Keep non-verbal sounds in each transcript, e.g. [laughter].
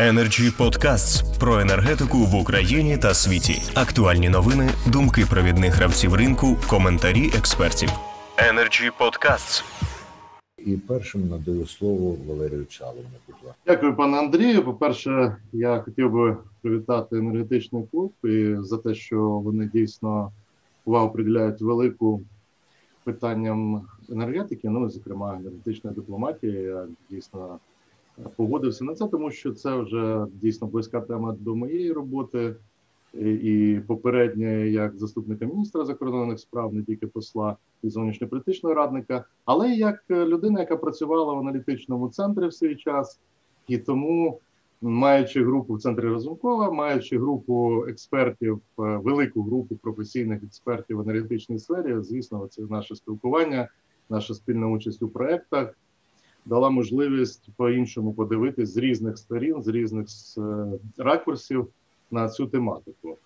Energy Podcasts про енергетику в Україні та світі. Актуальні новини, думки провідних гравців ринку, коментарі експертів. Energy Podcasts. І першим надаю слово Валерію Чалову. Дякую, пане Андрію. По-перше, я хотів би привітати енергетичний клуб і за те, що вони дійсно увагу приділяють велику питанням енергетики, ну зокрема енергетичної дипломатії. Я дійсно погодився на це, тому що це вже дійсно близька тема до моєї роботи. І попереднє як заступника міністра закордонних справ, не тільки посла і зовнішньополітичного радника, але як людина, яка працювала в аналітичному центрі в свій час, і тому, маючи групу в центрі Разумкова, маючи групу експертів, велику групу професійних експертів в енергетичній сфері, звісно, це наше спілкування, наша спільна участь у проектах дала можливість по-іншому подивитись з різних сторін, з різних ракурсів на цю тематику.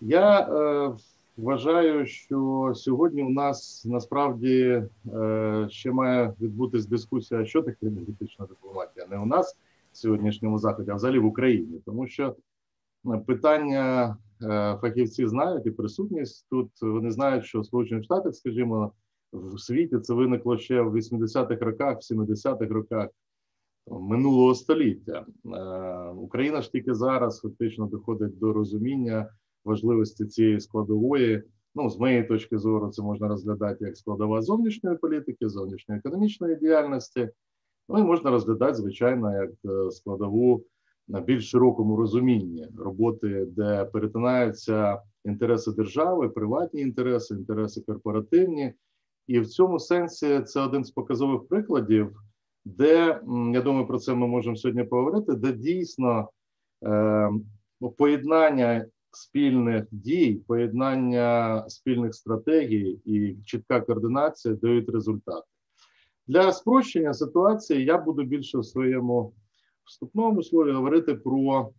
Я е, вважаю, що сьогодні у нас насправді е, ще має відбутись дискусія, що таке енергетична дипломатія, не у нас в сьогоднішньому заході, а взагалі в Україні, тому що питання е, фахівці знають і присутність тут. Вони знають, що в Сполучених Штатах, скажімо, в світі це виникло ще в 80-х роках, в 70-х роках минулого століття. Е, Україна ж тільки зараз фактично доходить до розуміння важливості цієї складової. Ну, з моєї точки зору, це можна розглядати як складова зовнішньої політики, зовнішньої економічної діяльності. Ну і можна розглядати, звичайно, як е, складову на більш широкому розумінні роботи, де перетинаються інтереси держави, приватні інтереси, інтереси корпоративні. І в цьому сенсі це один з показових прикладів, де я думаю, про це ми можемо сьогодні поговорити, де дійсно е, поєднання спільних дій, поєднання спільних стратегій і чітка координація дають результати. Для спрощення ситуації я буду більше в своєму вступному слові говорити про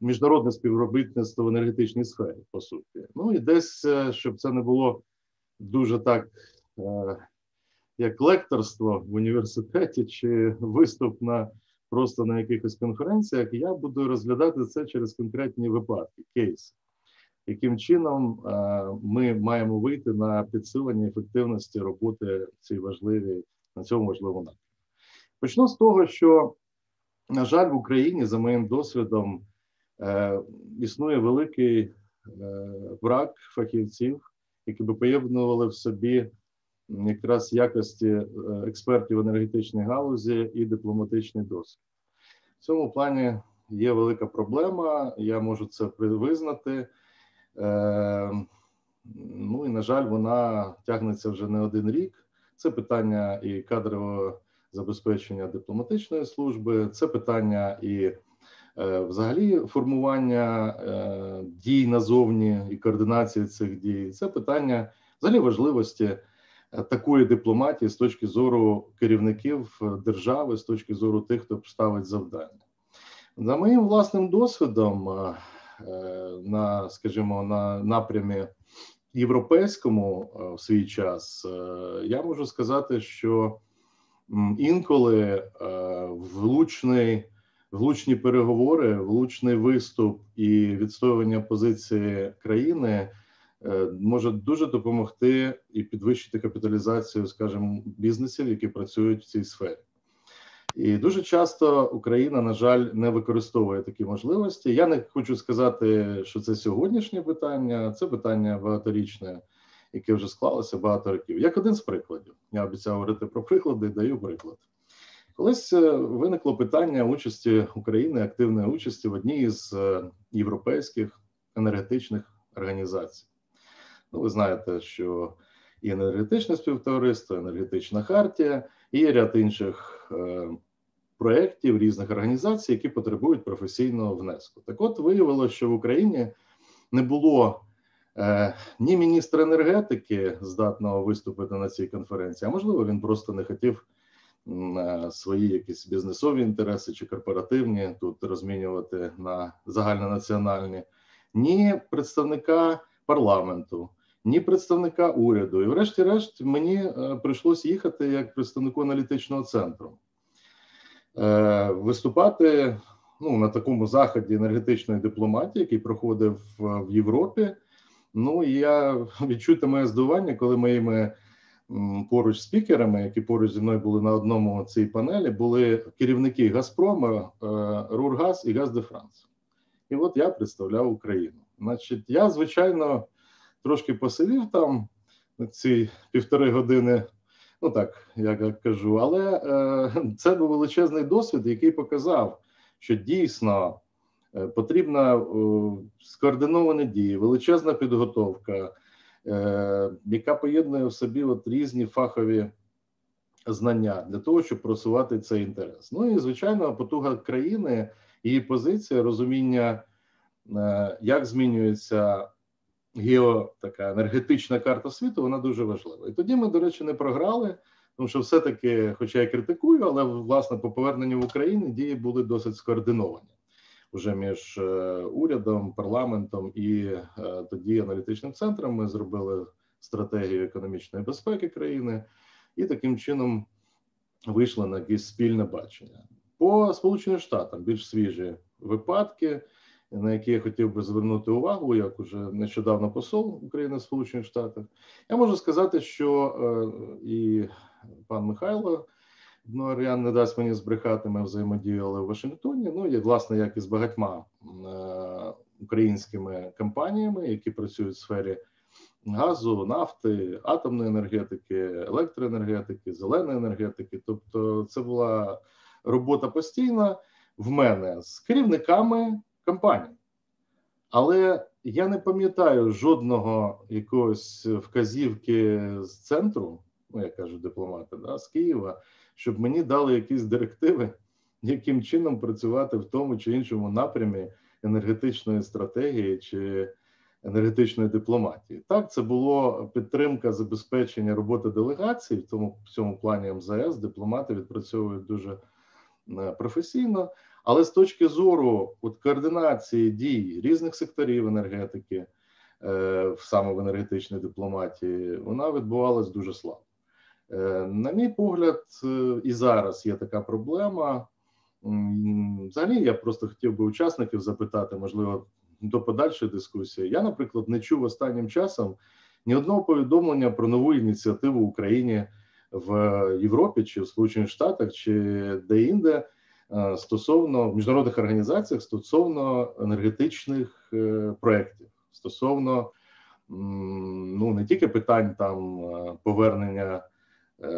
міжнародне співробітництво в енергетичній сфері, по суті. Ну і десь, е, щоб це не було дуже так як лекторство в університеті чи виступ на просто на якихось конференціях, я буду розглядати це через конкретні випадки, кейси, яким чином е, ми маємо вийти на підсилення ефективності роботи цій важливій на цьому важливому напрямку. Почну з того, що, на жаль, в Україні, за моїм досвідом, е, існує великий брак фахівців, які би поєднували в собі якраз якості е, експертів енергетичної галузі і дипломатичний досвід. В цьому плані є велика проблема, я можу це визнати. Е, ну і на жаль, вона тягнеться вже не один рік. Це питання і кадрового забезпечення дипломатичної служби, це питання і е, взагалі формування дій назовні і координації цих дій. Це питання взагалі важливості такої дипломатії з точки зору керівників держави, з точки зору тих, хто ставить завдання. За моїм власним досвідом, е, на, скажімо, на напрямі європейському е, в свій час, е, я можу сказати, що інколи влучний. Влучні переговори, влучний виступ і відстоювання позиції країни Е, може дуже допомогти і підвищити капіталізацію, скажімо, бізнесів, які працюють в цій сфері. І дуже часто Україна, на жаль, не використовує такі можливості. Я не хочу сказати, що це сьогоднішнє питання, це питання багаторічне, яке вже склалося багато років. Як один з прикладів, я обіцяв говорити про приклади, даю приклад. Колись е, виникло питання участі України, активної участі в одній з е, європейських енергетичних організацій. Ну, ви знаєте, що і енергетичне співтовариство, енергетична хартія, і ряд інших е, проєктів різних організацій, які потребують професійного внеску. Так, от виявилося, що в Україні не було е, ні міністра енергетики, здатного виступити на цій конференції, а можливо, він просто не хотів. Е, свої якісь бізнесові інтереси чи корпоративні тут розмінювати на загальнонаціональні, ні представника парламенту, ні представника уряду. І, врешті-решт, мені е, прийшлося їхати як представнику аналітичного центру, е, виступати ну на такому заході енергетичної дипломатії, який проходив в Європі. Ну і я [laughs] відчуйте моє здивування, коли моїми поруч спікерами, які поруч зі мною були на одному цій панелі, були керівники Газпрома, е, Рургаз і Газ де Франс. І от я представляв Україну. Значить, я звичайно трошки посидів там ці півтори години. Ну так, я кажу, але е, це був величезний досвід, який показав, що дійсно е, потрібна е, скоординовані дії, величезна підготовка, е, яка поєднує в собі от різні фахові знання для того, щоб просувати цей інтерес. Ну і звичайно, потуга країни, її позиція, розуміння, як змінюється гео така енергетична карта світу, вона дуже важлива. І тоді ми, до речі, не програли, тому що все-таки, хоча я критикую, але власне по поверненню в Україну дії були досить скоординовані вже між е, урядом, парламентом і е, тоді аналітичним центром. Ми зробили стратегію економічної безпеки країни і таким чином вийшли на якесь спільне бачення по сполученим штатам більш свіжі випадки на які я хотів би звернути увагу, як уже нещодавно посол України в Сполучених Штатах, я можу сказати, що е, і пан Михайло Бнуарян не дасть мені збрехати, ми взаємодіяли в Вашингтоні. Ну і власне, як і з багатьма е, українськими компаніями, які працюють в сфері газу, нафти, атомної енергетики, електроенергетики, зеленої енергетики. Тобто, це була робота постійна в мене з керівниками кампанії. Але я не пам'ятаю жодного якогось вказівки з центру, ну я кажу дипломати, да, з Києва, щоб мені дали якісь директиви, яким чином працювати в тому чи іншому напрямі енергетичної стратегії чи енергетичної дипломатії. Так, це було підтримка забезпечення роботи делегацій, в тому в цьому плані МЗС дипломати відпрацьовують дуже е, професійно. Але з точки зору от координації дій різних секторів енергетики, е, саме в енергетичній дипломатії, вона відбувалась дуже слабо. Е, на мій погляд, е, і зараз є така проблема. Взагалі, я просто хотів би учасників запитати, можливо, до подальшої дискусії. Я, наприклад, не чув останнім часом ні одного повідомлення про нову ініціативу в Україні в Європі чи в Сполучених Штатах, чи де-інде стосовно в міжнародних організаціях стосовно енергетичних е, проєктів, стосовно ну не тільки питань там е, повернення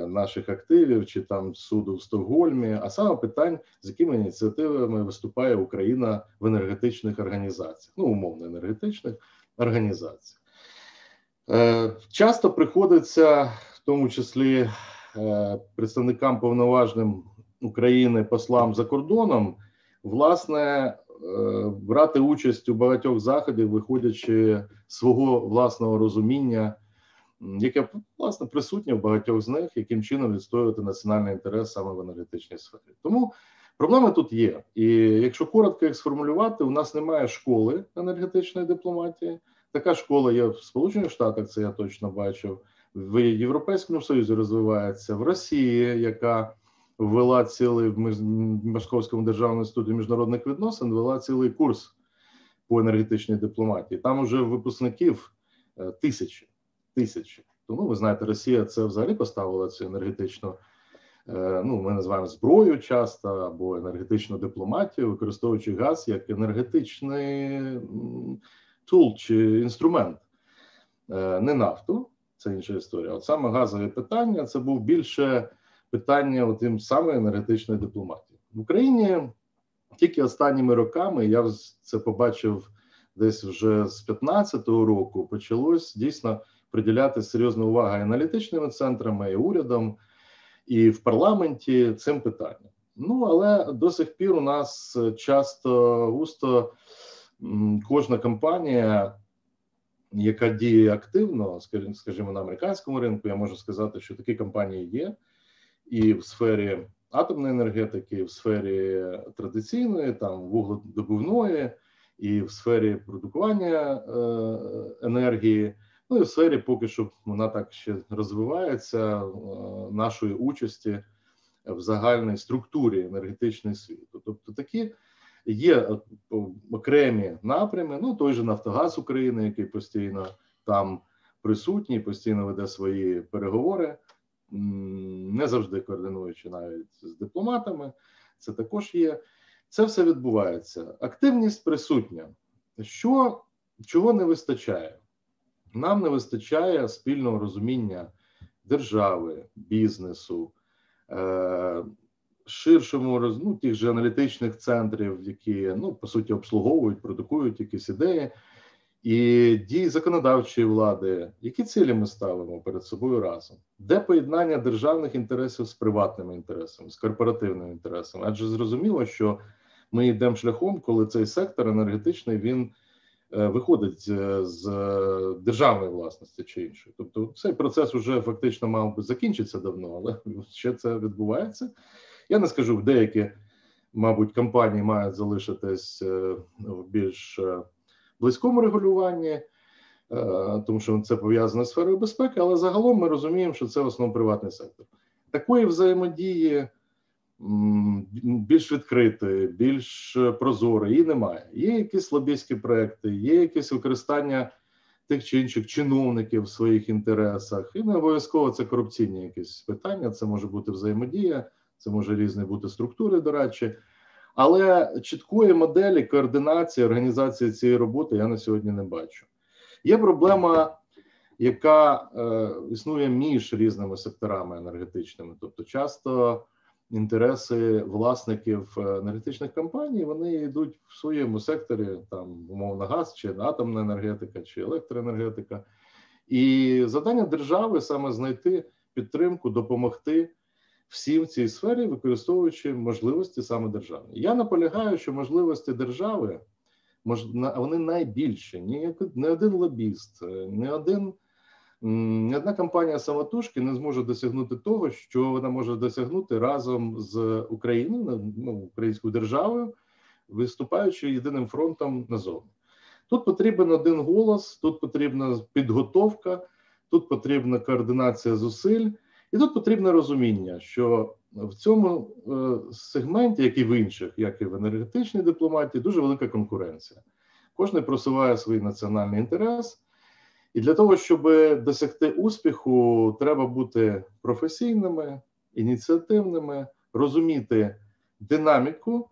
наших активів чи там суду в Стокгольмі, а саме питань, з якими ініціативами виступає Україна в енергетичних організаціях, ну умовно енергетичних організаціях. Часто приходиться в тому числі представникам повноважним України послам за кордоном, власне, е, брати участь у багатьох заходів, виходячи свого власного розуміння, яке власне присутнє в багатьох з них, яким чином відстоювати національний інтерес саме в енергетичній сфері. Тому проблеми тут є. І якщо коротко їх сформулювати, у нас немає школи енергетичної дипломатії. Така школа є в Сполучених Штатах, це я точно бачив. В Європейському Союзі розвивається в Росії, яка ввела цілий в Московському державному інституті міжнародних відносин, ввела цілий курс по енергетичній дипломатії. Там уже випускників е, тисячі. тисячі. Тому ви знаєте, Росія це взагалі поставила цю енергетичну. Е, ну, ми називаємо зброю часто або енергетичну дипломатію, використовуючи газ як енергетичний тул чи інструмент, е, не нафту, це інша історія. От саме газові питання це був більше питання тим саме енергетичної дипломатії в Україні. Тільки останніми роками я це побачив десь вже з 15-го року. Почалось дійсно приділяти серйозну увагу аналітичними центрами, і урядом і в парламенті цим питанням. Ну але до сих пір у нас часто густо кожна компанія, яка діє активно, скажімо, на американському ринку, я можу сказати, що такі компанії є і в сфері атомної енергетики, і в сфері традиційної, там вугледобувної, і в сфері продукування е, енергії. Ну і в сфері, поки що вона так ще розвивається е, нашої участі в загальній структурі енергетичної світу. Тобто такі Є окремі напрями. Ну той же Нафтогаз України, який постійно там присутній, постійно веде свої переговори, не завжди координуючи навіть з дипломатами. Це також є. Це все відбувається. Активність присутня. Що чого не вистачає? Нам не вистачає спільного розуміння держави, бізнесу, е, ширшому ну, тих же аналітичних центрів, які ну по суті обслуговують, продукують якісь ідеї і дії законодавчої влади, які цілі ми ставимо перед собою разом, де поєднання державних інтересів з приватними інтересами, з корпоративними інтересами? Адже зрозуміло, що ми йдемо шляхом, коли цей сектор енергетичний він е, виходить з державної власності чи іншої. Тобто, цей процес вже фактично мав би закінчитися давно, але [laughs] ще це відбувається. Я не скажу в деякі, мабуть, компанії мають залишитись е, в більш е, близькому регулюванні, е, тому що це пов'язане з сферою безпеки, але загалом ми розуміємо, що це в основному приватний сектор. Такої взаємодії більш відкритої, більш прозорої її немає. Є якісь лобійські проекти, є якісь використання тих чи інших чиновників в своїх інтересах, і не обов'язково це корупційні якісь питання. Це може бути взаємодія, це може різні бути структури, до речі. Але чіткої моделі координації організації цієї роботи я на сьогодні не бачу. Є проблема, яка е, існує між різними секторами енергетичними, тобто, часто інтереси власників е, енергетичних компаній вони йдуть в своєму секторі, там умовно газ, чи атомна енергетика, чи електроенергетика, і завдання держави саме знайти підтримку, допомогти всім в цій сфері, використовуючи можливості саме держави. Я наполягаю, що можливості держави вони найбільші. Ні, не один лобіст, не один. Ні одна компанія самотужки не зможе досягнути того, що вона може досягнути разом з Україною, ну, українською державою, виступаючи єдиним фронтом назовні. Тут потрібен один голос, тут потрібна підготовка, тут потрібна координація зусиль. І тут потрібне розуміння, що в цьому е, сегменті, як і в інших, як і в енергетичній дипломатії, дуже велика конкуренція. Кожен просуває свій національний інтерес, і для того, щоб досягти успіху, треба бути професійними, ініціативними, розуміти динаміку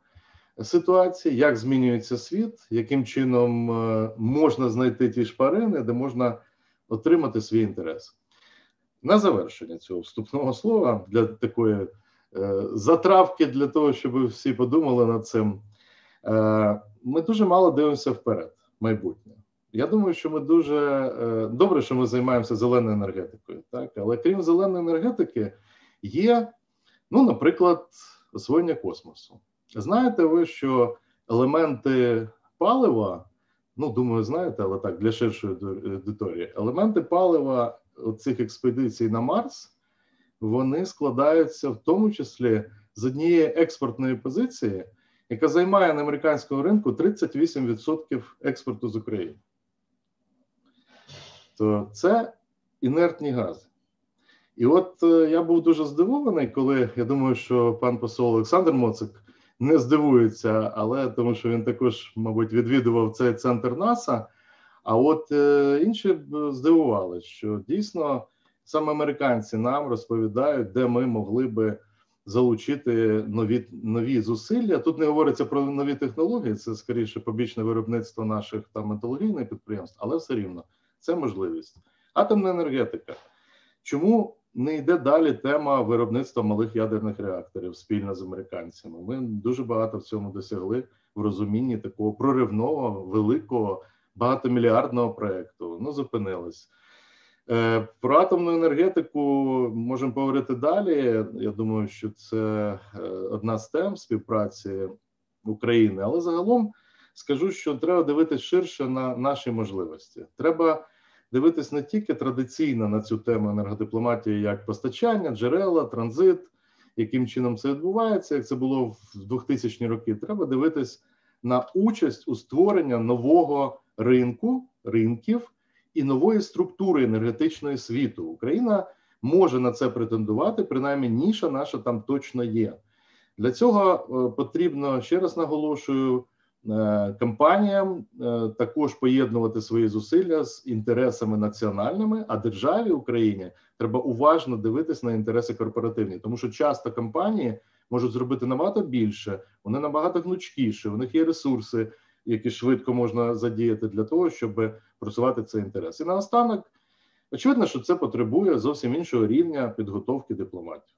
ситуації, як змінюється світ, яким чином е, можна знайти ті шпарини, де можна отримати свій інтерес. На завершення цього вступного слова для такої е, затравки, для того, щоб всі подумали над цим. Е, Ми дуже мало дивимося вперед, майбутнє. Я думаю, що ми дуже е, добре, що ми займаємося зеленою енергетикою, так але крім зеленої енергетики, є, ну, наприклад, освоєння космосу. Знаєте ви, що елементи палива, ну думаю, знаєте, але так для ширшої аудиторії, елементи палива цих експедицій на Марс вони складаються в тому числі з однієї експортної позиції, яка займає на американському ринку 38% експорту з України. То це інертні гази. І от е, я був дуже здивований, коли я думаю, що пан посол Олександр Моцик не здивується, але тому що він також, мабуть, відвідував цей центр НАСА. А от е, інші б здивували, що дійсно саме американці нам розповідають, де ми могли би залучити нові нові зусилля. Тут не говориться про нові технології, це скоріше побічне виробництво наших там металургійних підприємств, але все рівно це можливість. Атомна енергетика. Чому не йде далі тема виробництва малих ядерних реакторів спільно з американцями? Ми дуже багато в цьому досягли в розумінні такого проривного великого багатомільярдного проєкту. Ну, зупинились. Е, про атомну енергетику можемо поговорити далі. Я думаю, що це е, одна з тем співпраці України, але загалом скажу, що треба дивитися ширше на наші можливості. Треба дивитись не тільки традиційно на цю тему енергодипломатії, як постачання, джерела, транзит, яким чином це відбувається, як це було в 2000-ні роки. Треба дивитись на участь у створенні нового ринку, ринків і нової структури енергетичної світу. Україна може на це претендувати, принаймні ніша наша там точно є. Для цього е, потрібно ще раз наголошую е, компаніям е, також поєднувати свої зусилля з інтересами національними, а державі Україні треба уважно дивитись на інтереси корпоративні, тому що часто компанії можуть зробити набагато більше, вони набагато гнучкіші, у них є ресурси, які швидко можна задіяти для того, щоб просувати цей інтерес. І наостанок, очевидно, що це потребує зовсім іншого рівня підготовки дипломатів.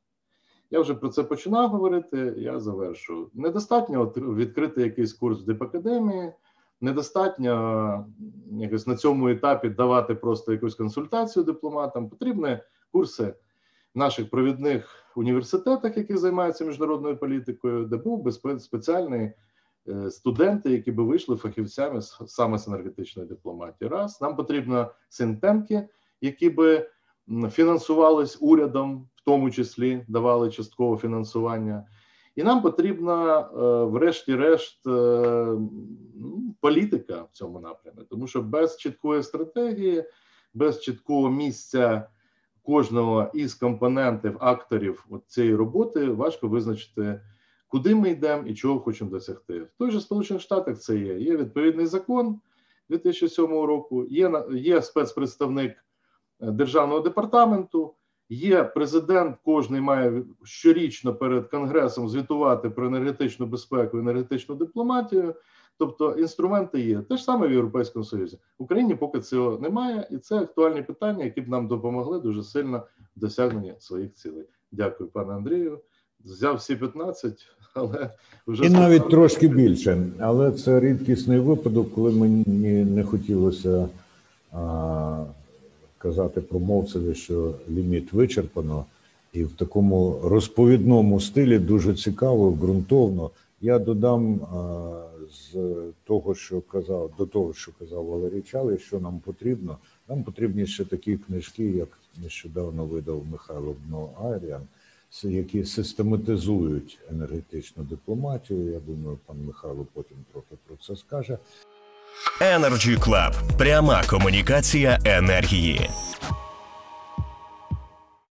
Я вже про це починав говорити. Я завершу. Недостатньо відкрити якийсь курс в дипакадемії, недостатньо якось на цьому етапі давати просто якусь консультацію дипломатам. Потрібні курси в наших провідних університетах, які займаються міжнародною політикою, де був би спеціальний студенти, які би вийшли фахівцями саме з енергетичної дипломатії. Раз нам потрібно синтемки, які би фінансувались урядом, в тому числі давали часткове фінансування. І нам потрібна, е, врешті-решт, е, ну, політика в цьому напрямі, тому що без чіткої стратегії, без чіткого місця кожного із компонентів акторів цієї роботи важко визначити, куди ми йдемо і чого хочемо досягти. В той же Сполучених Штатах це є. Є відповідний закон 2007 року, є, є спецпредставник е, державного департаменту. Є президент, кожний має щорічно перед конгресом звітувати про енергетичну безпеку, енергетичну дипломатію. Тобто інструменти є те ж саме в Європейському Союзі. В Україні поки цього немає, і це актуальні питання, які б нам допомогли дуже сильно в досягненні своїх цілей. Дякую, пане Андрію. Взяв всі 15, [laughs] але вже І навіть трошки більше. Але це рідкісний випадок, коли мені не хотілося а, казати промовцеві, що ліміт вичерпано, і в такому розповідному стилі дуже цікаво, ґрунтовно. Я додам а, з того, що казав, до того, що казав Валерій Чалий, що нам потрібно. Нам потрібні ще такі книжки, як нещодавно видав Михайло Бно Аріан, які систематизують енергетичну дипломатію. Я думаю, пан Михайло потім трохи про це скаже. Energy Club. Пряма комунікація енергії.